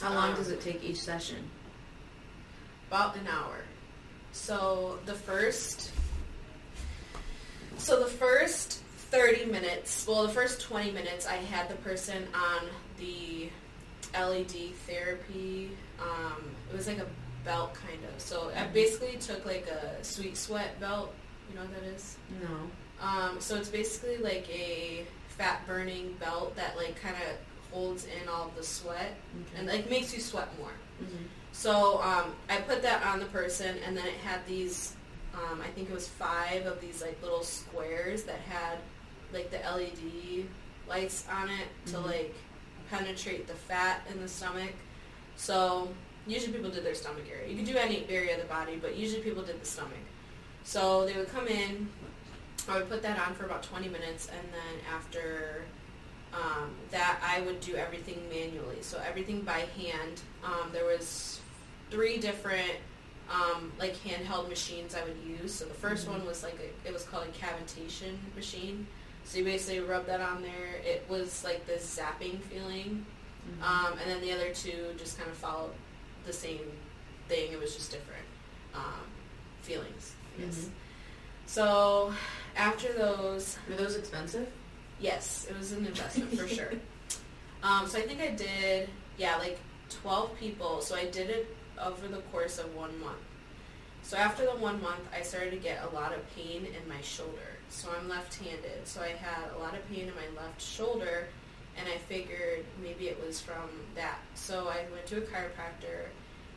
How long Um, does it take each session? about an hour. So the first, so the first 30 minutes, well the first 20 minutes I had the person on the LED therapy, um, it was like a belt kind of. So I basically took like a sweet sweat belt. You know what that is? No. Um, so it's basically like a fat burning belt that like kind of holds in all the sweat Okay. and like makes you sweat more. Mhm. So um, I put that on the person, and then it had these. Um, I think it was five of these like little squares that had like the LED lights on it to Mhm. like penetrate the fat in the stomach. So usually people did their stomach area. You could do any area of the body, but usually people did the stomach. So they would come in. I would put that on for about 20 minutes, and then after um, that, I would do everything manually. So everything by hand. Um, there was three different um, like handheld machines I would use. So the 1st Mhm. one was like a, it was called a cavitation machine. So you basically rub that on there. It was like this zapping feeling, Mhm. um, and then the other two just kind of followed the same thing. It was just different um, feelings, guess. Mhm. So after those, Were those expensive? yes, it was an investment for sure. Um, so I think I did, yeah, like 12 people. So I did it over the course of one month. So after the one month, I started to get a lot of pain in my shoulder. So I'm left-handed. So I had a lot of pain in my left shoulder, and I figured maybe it was from that. So I went to a chiropractor,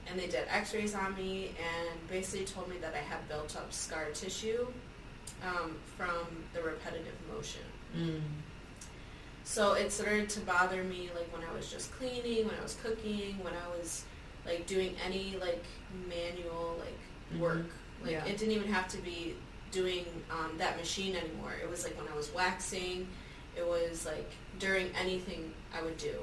and they did X-rays on me, and basically told me that I had built-up scar tissue um, from the repetitive motion. Mm. So it started to bother me like when I was just cleaning, when I was cooking, when I was like doing any like manual like work. Like Yeah. it didn't even have to be doing um, that machine anymore. It was like when I was waxing, it was like during anything I would do.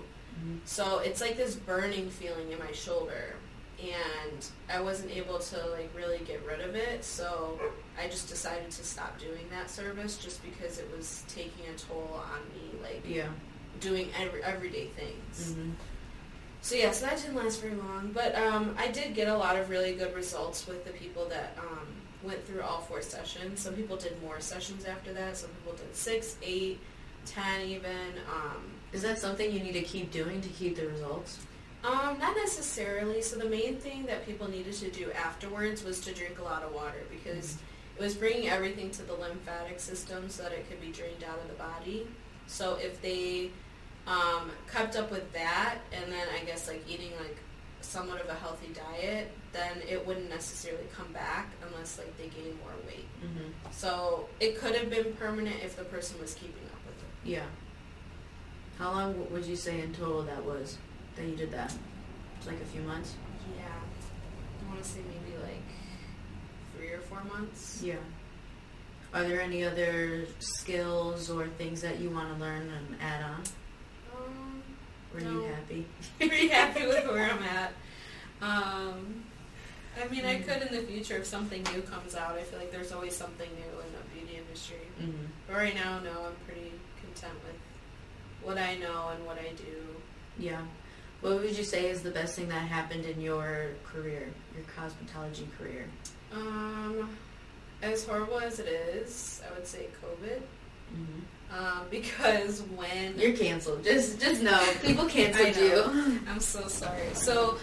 Mhm. So it's like this burning feeling in my shoulder and I wasn't able to like really get rid of it. So I just decided to stop doing that service just because it was taking a toll on me like Yeah. doing every, everyday things. Mhm. So yeah, so that didn't last very long, but um, I did get a lot of really good results with the people that um, went through all four sessions. Some people did more sessions after that. Some people did six, eight, ten, even. Um, Is that something you need to keep doing to keep the results? um, not necessarily. So the main thing that people needed to do afterwards was to drink a lot of water because it was bringing everything to the lymphatic system so that it could be drained out of the body. So if they um, kept up with that, and then I guess like eating like somewhat of a healthy diet, then it wouldn't necessarily come back unless like they gain more weight. Mm-hmm. So it could have been permanent if the person was keeping up with it. Yeah. How long would you say in total that was that you did that? It's like a few months. Yeah, I want to say maybe like three or four months. Yeah. Are there any other skills or things that you want to learn and add on? Were No. you happy? pretty happy with where I'm at. Um, I mean, I could in the future if something new comes out. I feel like there's always something new in the beauty industry. Mm-hmm. But right now, no, I'm pretty content with what I know and what I do. Yeah. What would you say is the best thing that happened in your career, your cosmetology career? Um, as horrible as it is, I would say COVID. Mm-hmm. Um, because when You're canceled. Just, just know people canceled you. I'm so sorry. So,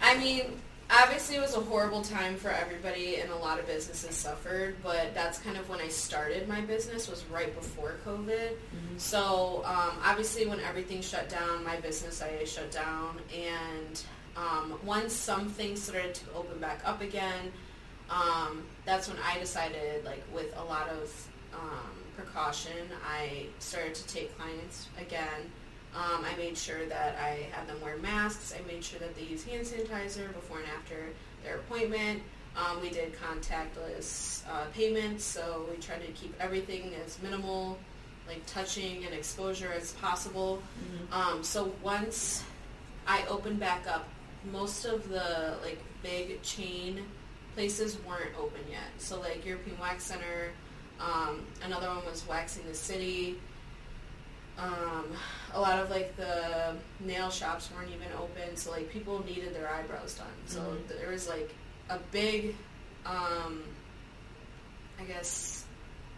I mean, obviously it was a horrible time for everybody and a lot of businesses suffered, but that's kind of when I started my business was right before COVID. Mhm. So, um, obviously when everything shut down, my business I shut down and um, once some things started to open back up again, um, that's when I decided, like with a lot of um, precaution, I started to take clients again. Um, I made sure that I had them wear masks. I made sure that they use hand sanitizer before and after their appointment. Um, we did contactless uh, payments, so we tried to keep everything as minimal, like touching and exposure as possible. Mhm. Um, so once I opened back up, most of the like big chain places weren't open yet. So like European Wax Center, um, another one was Waxing the City. Um, a lot of like the nail shops weren't even open, so like people needed their eyebrows done. So Mhm. there was like a big, um, I guess,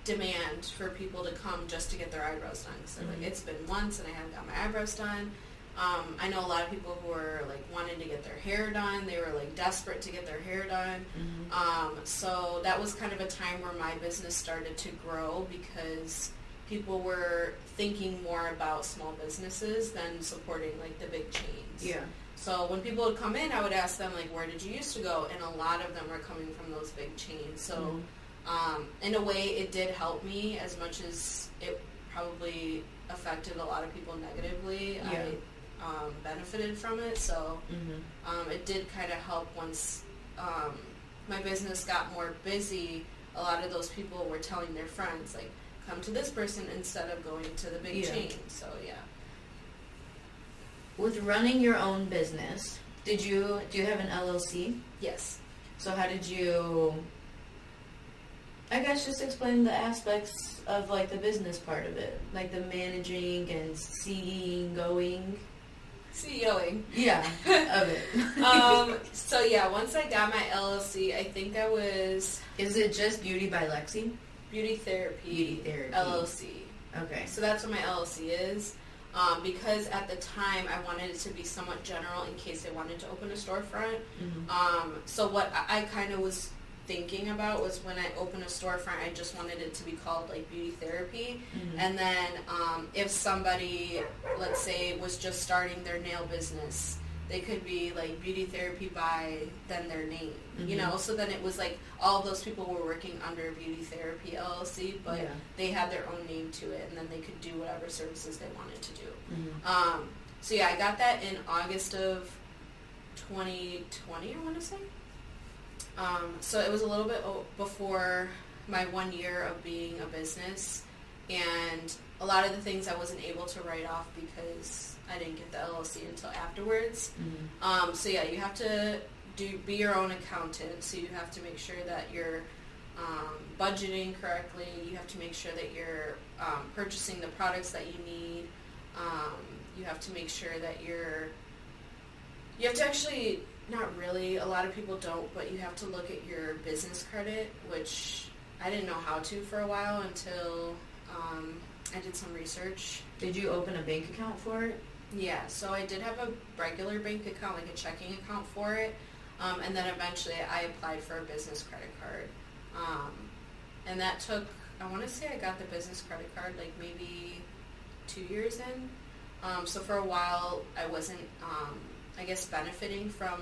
demand for people to come just to get their eyebrows done. So like Mhm. it's been months and I haven't got my eyebrows done. Um, I know a lot of people who were like wanting to get their hair done. They were like desperate to get their hair done. Mhm. Um, so that was kind of a time where my business started to grow because people were thinking more about small businesses than supporting like the big chains. Yeah. So when people would come in, I would ask them like, "Where did you used to go?" And a lot of them were coming from those big chains. So Mhm. um, in a way, it did help me as much as it probably affected a lot of people negatively. Yeah. I um, benefited from it, so Mhm. um, it did kind of help once um, my business got more busy. A lot of those people were telling their friends like, "Come to this person instead of going to the big Yeah. chain." So yeah. With running your own business, did you do you have an LLC? Yes. So how did you? I guess just explain the aspects of like the business part of it, like the managing and seeing, going. CEOing. Yeah, of it. um, so yeah, once I got my LLC, I think I was Is it just Beauty by Lexi? Beauty Therapy, Beauty Therapy. LLC. Okay. So that's what my LLC is. Um, because at the time I wanted it to be somewhat general in case I wanted to open a storefront. Mhm. Um, so what I, I kind of was thinking about was when I open a storefront, I just wanted it to be called like beauty therapy. Mhm. And then um, if somebody, let's say, was just starting their nail business, they could be like beauty therapy by then their name, you Mhm. know. So then it was like all those people were working under Beauty Therapy LLC, but Yeah. they had their own name to it, and then they could do whatever services they wanted to do. Mhm. Um, so yeah, I got that in August of 2020, I want to say. Um, so it was a little bit before my one year of being a business, and a lot of the things I wasn't able to write off because I didn't get the LLC until afterwards. Mhm. Um, so yeah, you have to do be your own accountant. So you have to make sure that you're um, budgeting correctly. You have to make sure that you're um, purchasing the products that you need. Um, you have to make sure that you're. You have to actually not really. A lot of people don't, but you have to look at your business credit, which I didn't know how to for a while until um, I did some research. Did you open a bank account for it? Yeah, so I did have a regular bank account, like a checking account for it, um, and then eventually I applied for a business credit card, um, and that took. I want to say I got the business credit card like maybe two years in. Um, so for a while I wasn't, um, I guess, benefiting from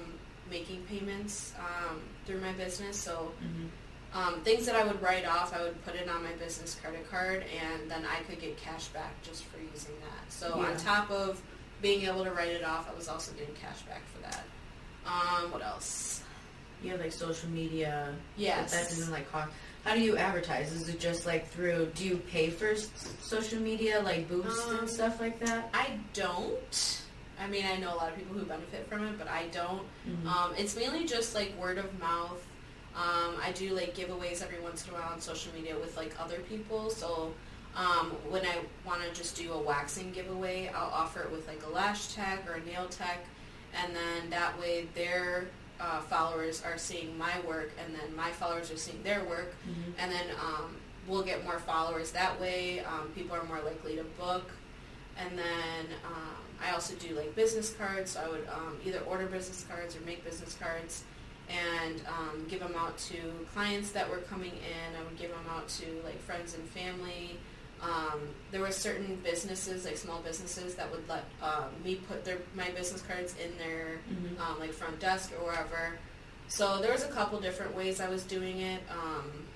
making payments um, through my business. So Mm-hmm. um, things that I would write off, I would put it on my business credit card, and then I could get cash back just for using that. So Yeah. on top of being able to write it off, I was also getting cash back for that. Um, what else? You have like social media. Yes. That doesn't like cost. How do you advertise? Is it just like through? Do you pay for s- social media, like boosts Um, and stuff like that? I don't. I mean, I know a lot of people who benefit from it, but I don't. Mhm. Um, it's mainly just like word of mouth. Um, I do like giveaways every once in a while on social media with like other people. So um, when I want to just do a waxing giveaway, I'll offer it with like a lash tech or a nail tech, and then that way their uh, followers are seeing my work, and then my followers are seeing their work, Mhm. and then um, we'll get more followers that way. Um, people are more likely to book. And then um, I also do like business cards. So I would um, either order business cards or make business cards and um, give them out to clients that were coming in. I would give them out to like friends and family. Um, there were certain businesses, like small businesses, that would let um, me put their my business cards in their Mhm. um, like front desk or wherever. So there was a couple different ways I was doing it. Um,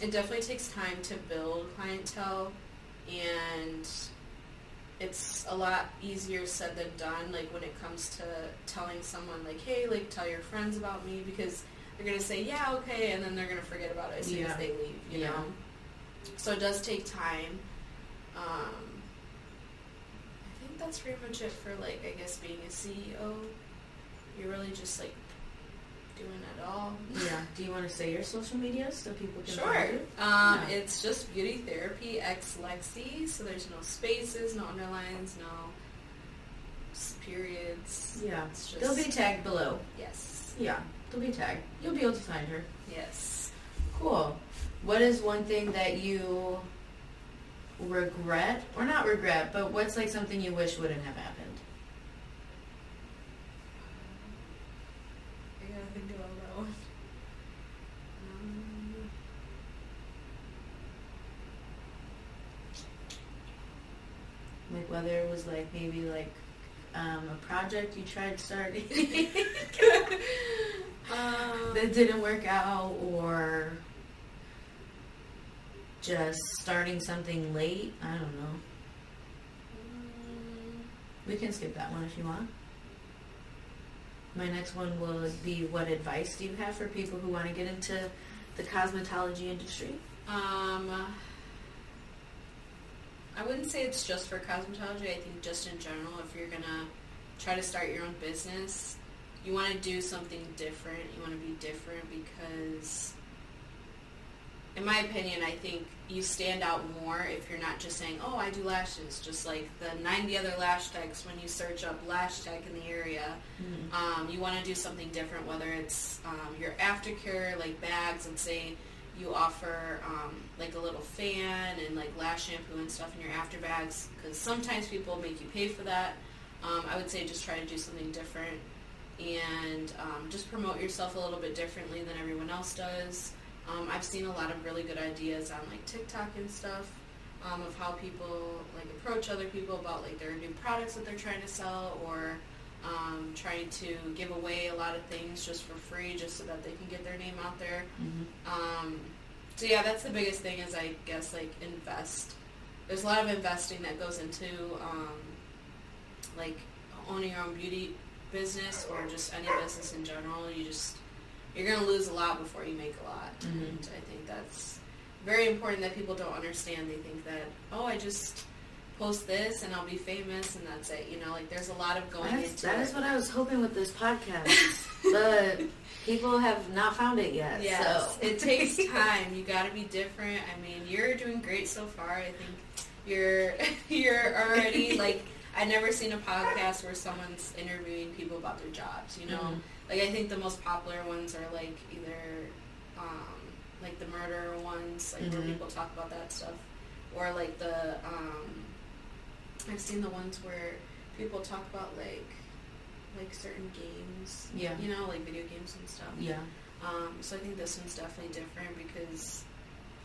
it definitely takes time to build clientele, and it's a lot easier said than done. Like when it comes to telling someone, like, "Hey, like tell your friends about me," because they're gonna say, "Yeah, okay," and then they're gonna forget about it as soon Yeah. as they leave. You Yeah. know. So it does take time. Um, I think that's pretty much it for like I guess being a CEO. You're really just like doing at all. Yeah. Do you want to say your social media so people can Sure. find you? Um, Yeah. It's just Beauty Therapy X Lexi, so there's no spaces, no underlines, no periods. Yeah. It's just They'll be tagged below. yes, Yeah. They'll be tagged. You'll be able to find her. yes. Cool. What is one thing that you regret, or not regret, but what's like something you wish wouldn't have happened? Other was like maybe like um, a project you tried starting Um, that didn't work out, or just starting something late. I don't know. We can skip that one if you want. My next one will be what advice do you have for people who want to get into the cosmetology industry? Um, I wouldn't say it's just for cosmetology. I think just in general, if you're gonna try to start your own business, you want to do something different. You want to be different because, in my opinion, I think you stand out more if you're not just saying, "Oh, I do lashes," just like the 90 other lash techs when you search up lash tech in the area. Um, you want to do something different, whether it's um, your aftercare, like bags, and say you offer um, like a little fan and like lash shampoo and stuff in your after bags, because sometimes people make you pay for that. Um, I would say just try to do something different and um, just promote yourself a little bit differently than everyone else does. Um, I've seen a lot of really good ideas on like TikTok and stuff um, of how people like approach other people about like their new products that they're trying to sell or um, trying to give away a lot of things just for free just so that they can get their name out there. Mm-hmm. Um, so yeah, that's the biggest thing is I guess like invest. There's a lot of investing that goes into um, like owning your own beauty business or just any business in general. You just you're gonna lose a lot before you make a lot, Mhm. and I think that's very important that people don't understand. They think that oh, I just post this and I'll be famous and that's it. You know, like there's a lot of going That's, into that it. is what I was hoping with this podcast, but people have not found it yet. Yes, so it takes time. You got to be different. I mean, you're doing great so far. I think you're you're already like I've never seen a podcast where someone's interviewing people about their jobs. You know, Mhm. like I think the most popular ones are like either um, like the murder ones, like where Mhm. people talk about that stuff, or like the um, I've seen the ones where people talk about like like certain games. Yeah. You know, like video games and stuff. yeah, Um, so I think this one's definitely different because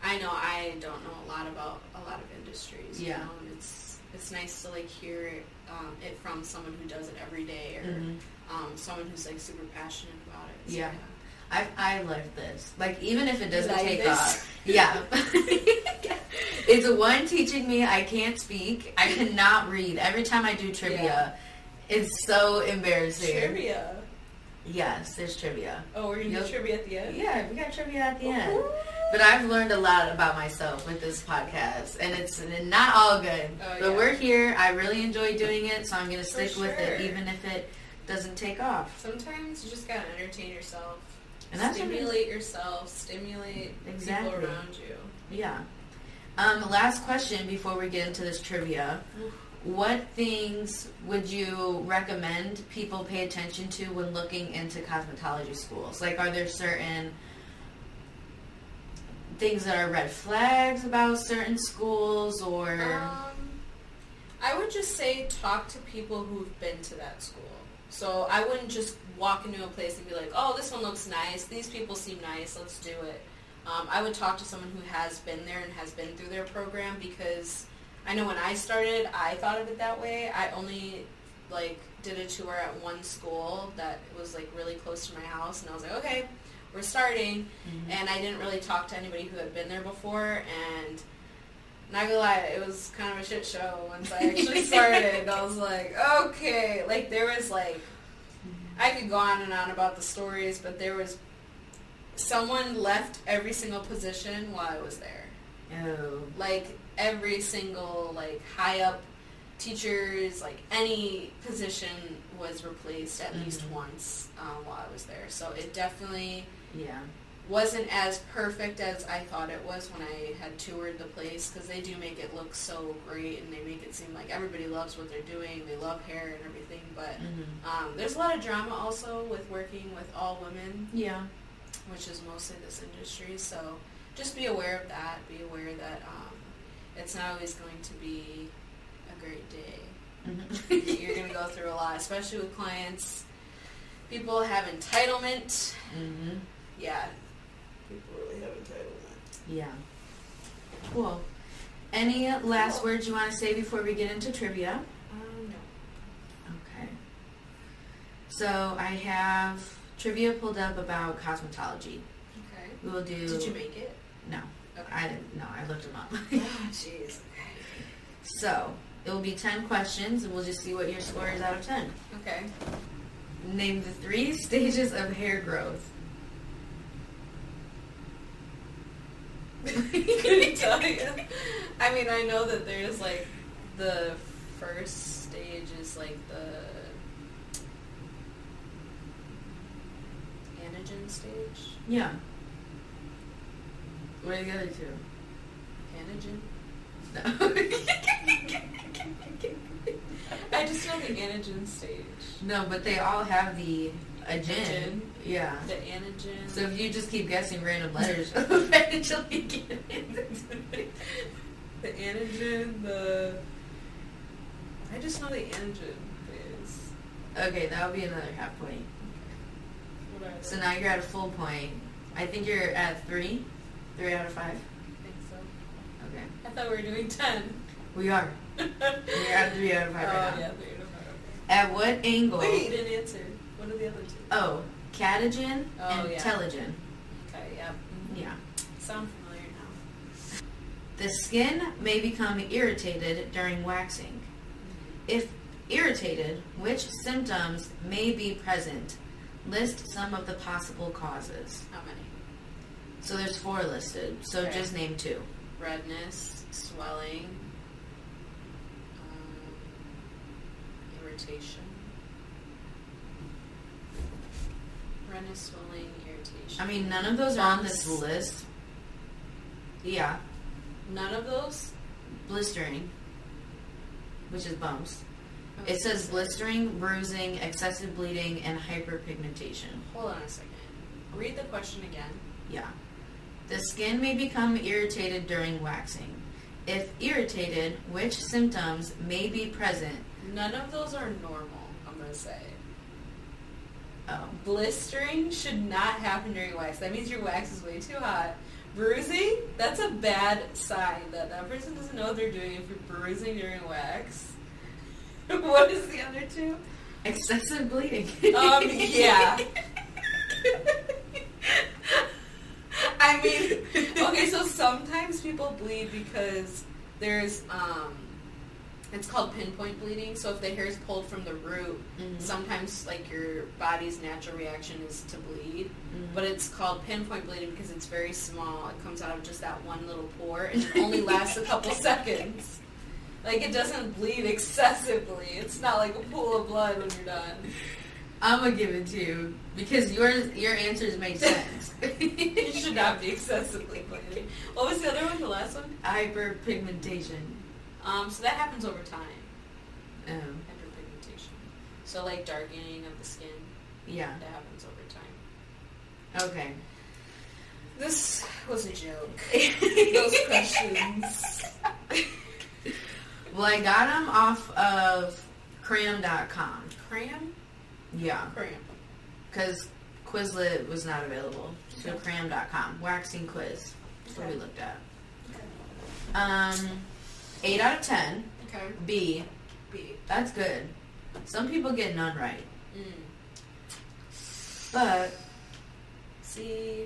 I know I don't know a lot about a lot of industries. You Yeah. know, and it's it's nice to like hear it, um, it from someone who does it every day or Mhm. um, someone who's like super passionate about it. So, Yeah. I I love this. Like even if it doesn't like take this? off, yeah. it's a one teaching me I can't speak. I cannot read. Every time I do trivia, Yeah. it's so embarrassing. Trivia. Yes, there's trivia. Oh, we're gonna Yep. do trivia at the end. Yeah, we got trivia at the end. But I've learned a lot about myself with this podcast, and it's not all good. Oh, but yeah. we're here. I really enjoy doing it, so I'm going to For stick with it, even if it doesn't take off. Sometimes you just gotta entertain yourself, And that's what it is. stimulate yourself, stimulate Exactly. people around you. Yeah. Um, last question before we get into this trivia. What things would you recommend people pay attention to when looking into cosmetology schools? Like, are there certain things that are red flags about certain schools, or Um, I would just say talk to people who've been to that school. So I wouldn't just walk into a place and be like, "Oh, this one looks nice. These people seem nice. Let's do it." Um, I would talk to someone who has been there and has been through their program because I know when I started, I thought of it that way. I only like did a tour at one school that was like really close to my house, and I was like, "Okay, we're starting." Mhm. and I didn't really talk to anybody who had been there before and not gonna lie, it was kind of a shit show once I actually started. I was like, okay, like there was like I could go on and on about the stories, but there was someone left every single position while I was there. oh, Like every single like high up teachers, like any position was replaced at least Mhm. once um, while I was there. So it definitely yeah, wasn't as perfect as I thought it was when I had toured the place because they do make it look so great and they make it seem like everybody loves what they're doing. They love hair and everything, but hmm um, there's a lot of drama also with working with all women, yeah, which is mostly this industry. So just be aware of that. Be aware that um, it's not always going to be a great day. Mhm. You're going to go through a lot, especially with clients. People have entitlement. Mhm. Yeah, people really have entitlement. Yeah. Cool. Any last words you want to say before we get into trivia? Um, no. Okay. So I have trivia pulled up about cosmetology. Okay. We will do. Did you make it? No, Okay. I didn't. No, I looked them up. Oh, jeez. so it will be ten questions, and we'll just see what your score is out of ten. Okay. Name the three stages of hair growth. Couldn't tell you. I mean, I know that there's like the first stage is like the antigen stage. Yeah. What are the other two? Antigen. No. I just know the antigen stage. no, but they all have the a gin. Gin. Yeah. The anagen. So if you just keep guessing random letters, eventually get it. the anagen, the. I just know the anagen is. Okay, that would be another half point. So now you're at a full point. I think you're at three. Three out of five. I think so. Okay. I thought we were doing ten. We are. You're at three out of five oh, right now. yeah, three out of five. At what angle? Wait, you didn't answer. What are the other two? Oh, catagen Oh, and yeah. telogen. Okay, yep. Yeah. Sound familiar now. The skin may become irritated during waxing. If irritated, which symptoms may be present? List some of the possible causes. How many? So there's four listed. So Okay. just name two. Redness, swelling, um, irritation. Swelling, irritation. I mean, none of those are on this Bumps. list. Yeah, None of those? blistering, which is bumps. Oh, It says blistering, bruising, excessive bleeding, and hyperpigmentation. Hold on a second. Read the question again. Yeah. The skin may become irritated during waxing. If irritated, which symptoms may be present? None of those are normal, I'm going to say. Oh. Blistering should not happen during wax. That means your wax is way too hot. Bruising, that's a bad sign that that person doesn't know what they're doing if you're bruising during wax. what is the other two? Excessive bleeding. Um, yeah. I mean, okay, so sometimes people bleed because there's, um, it's called pinpoint bleeding. So if the hair is pulled from the root, Mhm. sometimes like your body's natural reaction is to bleed. Mhm. But it's called pinpoint bleeding because it's very small. It comes out of just that one little pore and it only lasts a couple seconds. Like it doesn't bleed excessively. It's not like a pool of blood when you're done. I'm gonna give it to you because yours your answers make sense. You should not be excessively bleeding. What was the other one? The last one? Hyperpigmentation. Um, so that happens over time. Um, Hyperpigmentation. So like darkening of the skin. yeah. That happens over time. Okay. This was a joke. Those questions. Well, I got them off of cram.com. Cram? Yeah. Cram. Because Quizlet was not available. So Okay. cram.com. Waxing quiz. That's what we looked at. Um, 8 out of 10. Okay. B. B. That's good. Some people get none right. Mm. But See,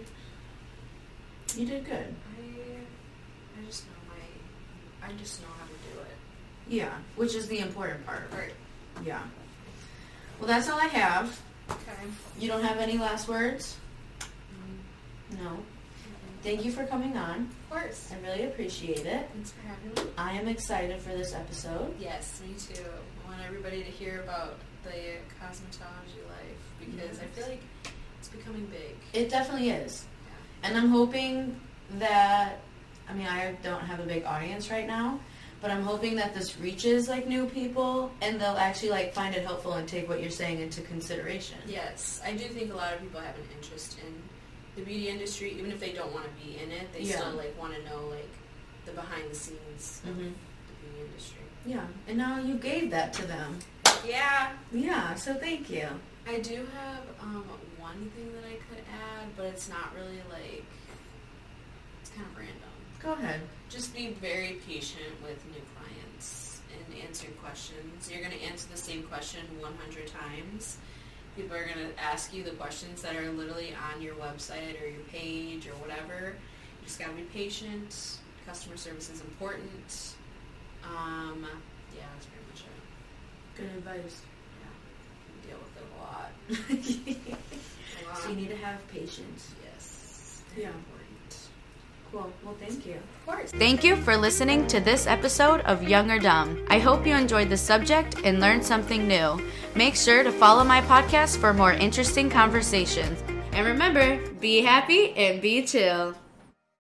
you did good. I, I just know my, I just know how to do it. Yeah. Which is the important part. Right. Yeah. Well, that's all I have. Okay. You don't have any last words? Mm. No. Thank you for coming on. Of course. I really appreciate it. Thanks for having me. I am excited for this episode. Yes, me too. I want everybody to hear about the cosmetology life because I feel like it's becoming big. It definitely is. Yeah. And I'm hoping that, I mean, I don't have a big audience right now, but I'm hoping that this reaches like new people and they'll actually like find it helpful and take what you're saying into consideration. Yes, I do think a lot of people have an interest in the beauty industry, even if they don't want to be in it. They Yeah. still like want to know like the behind the scenes of hmm the beauty industry. Yeah. And now you gave that to them. Yeah, Yeah. So thank you. I do have um, one thing that I could add, but it's not really like it's kind of random. Go ahead. Just be very patient with new clients and answer questions. You're going to answer the same question 100 times. People are going to ask you the questions that are literally on your website or your page or whatever. You just got to be patient. Customer service is important. Um, yeah, that's pretty much it. Good advice. Yeah, deal with it a lot. A lot. So you need to have patience. Yes. Yeah. Well, thank you. Of course. Thank you for listening to this episode of Young or Dumb. I hope you enjoyed the subject and learned something new. Make sure to follow my podcast for more interesting conversations. And remember, be happy and be chill.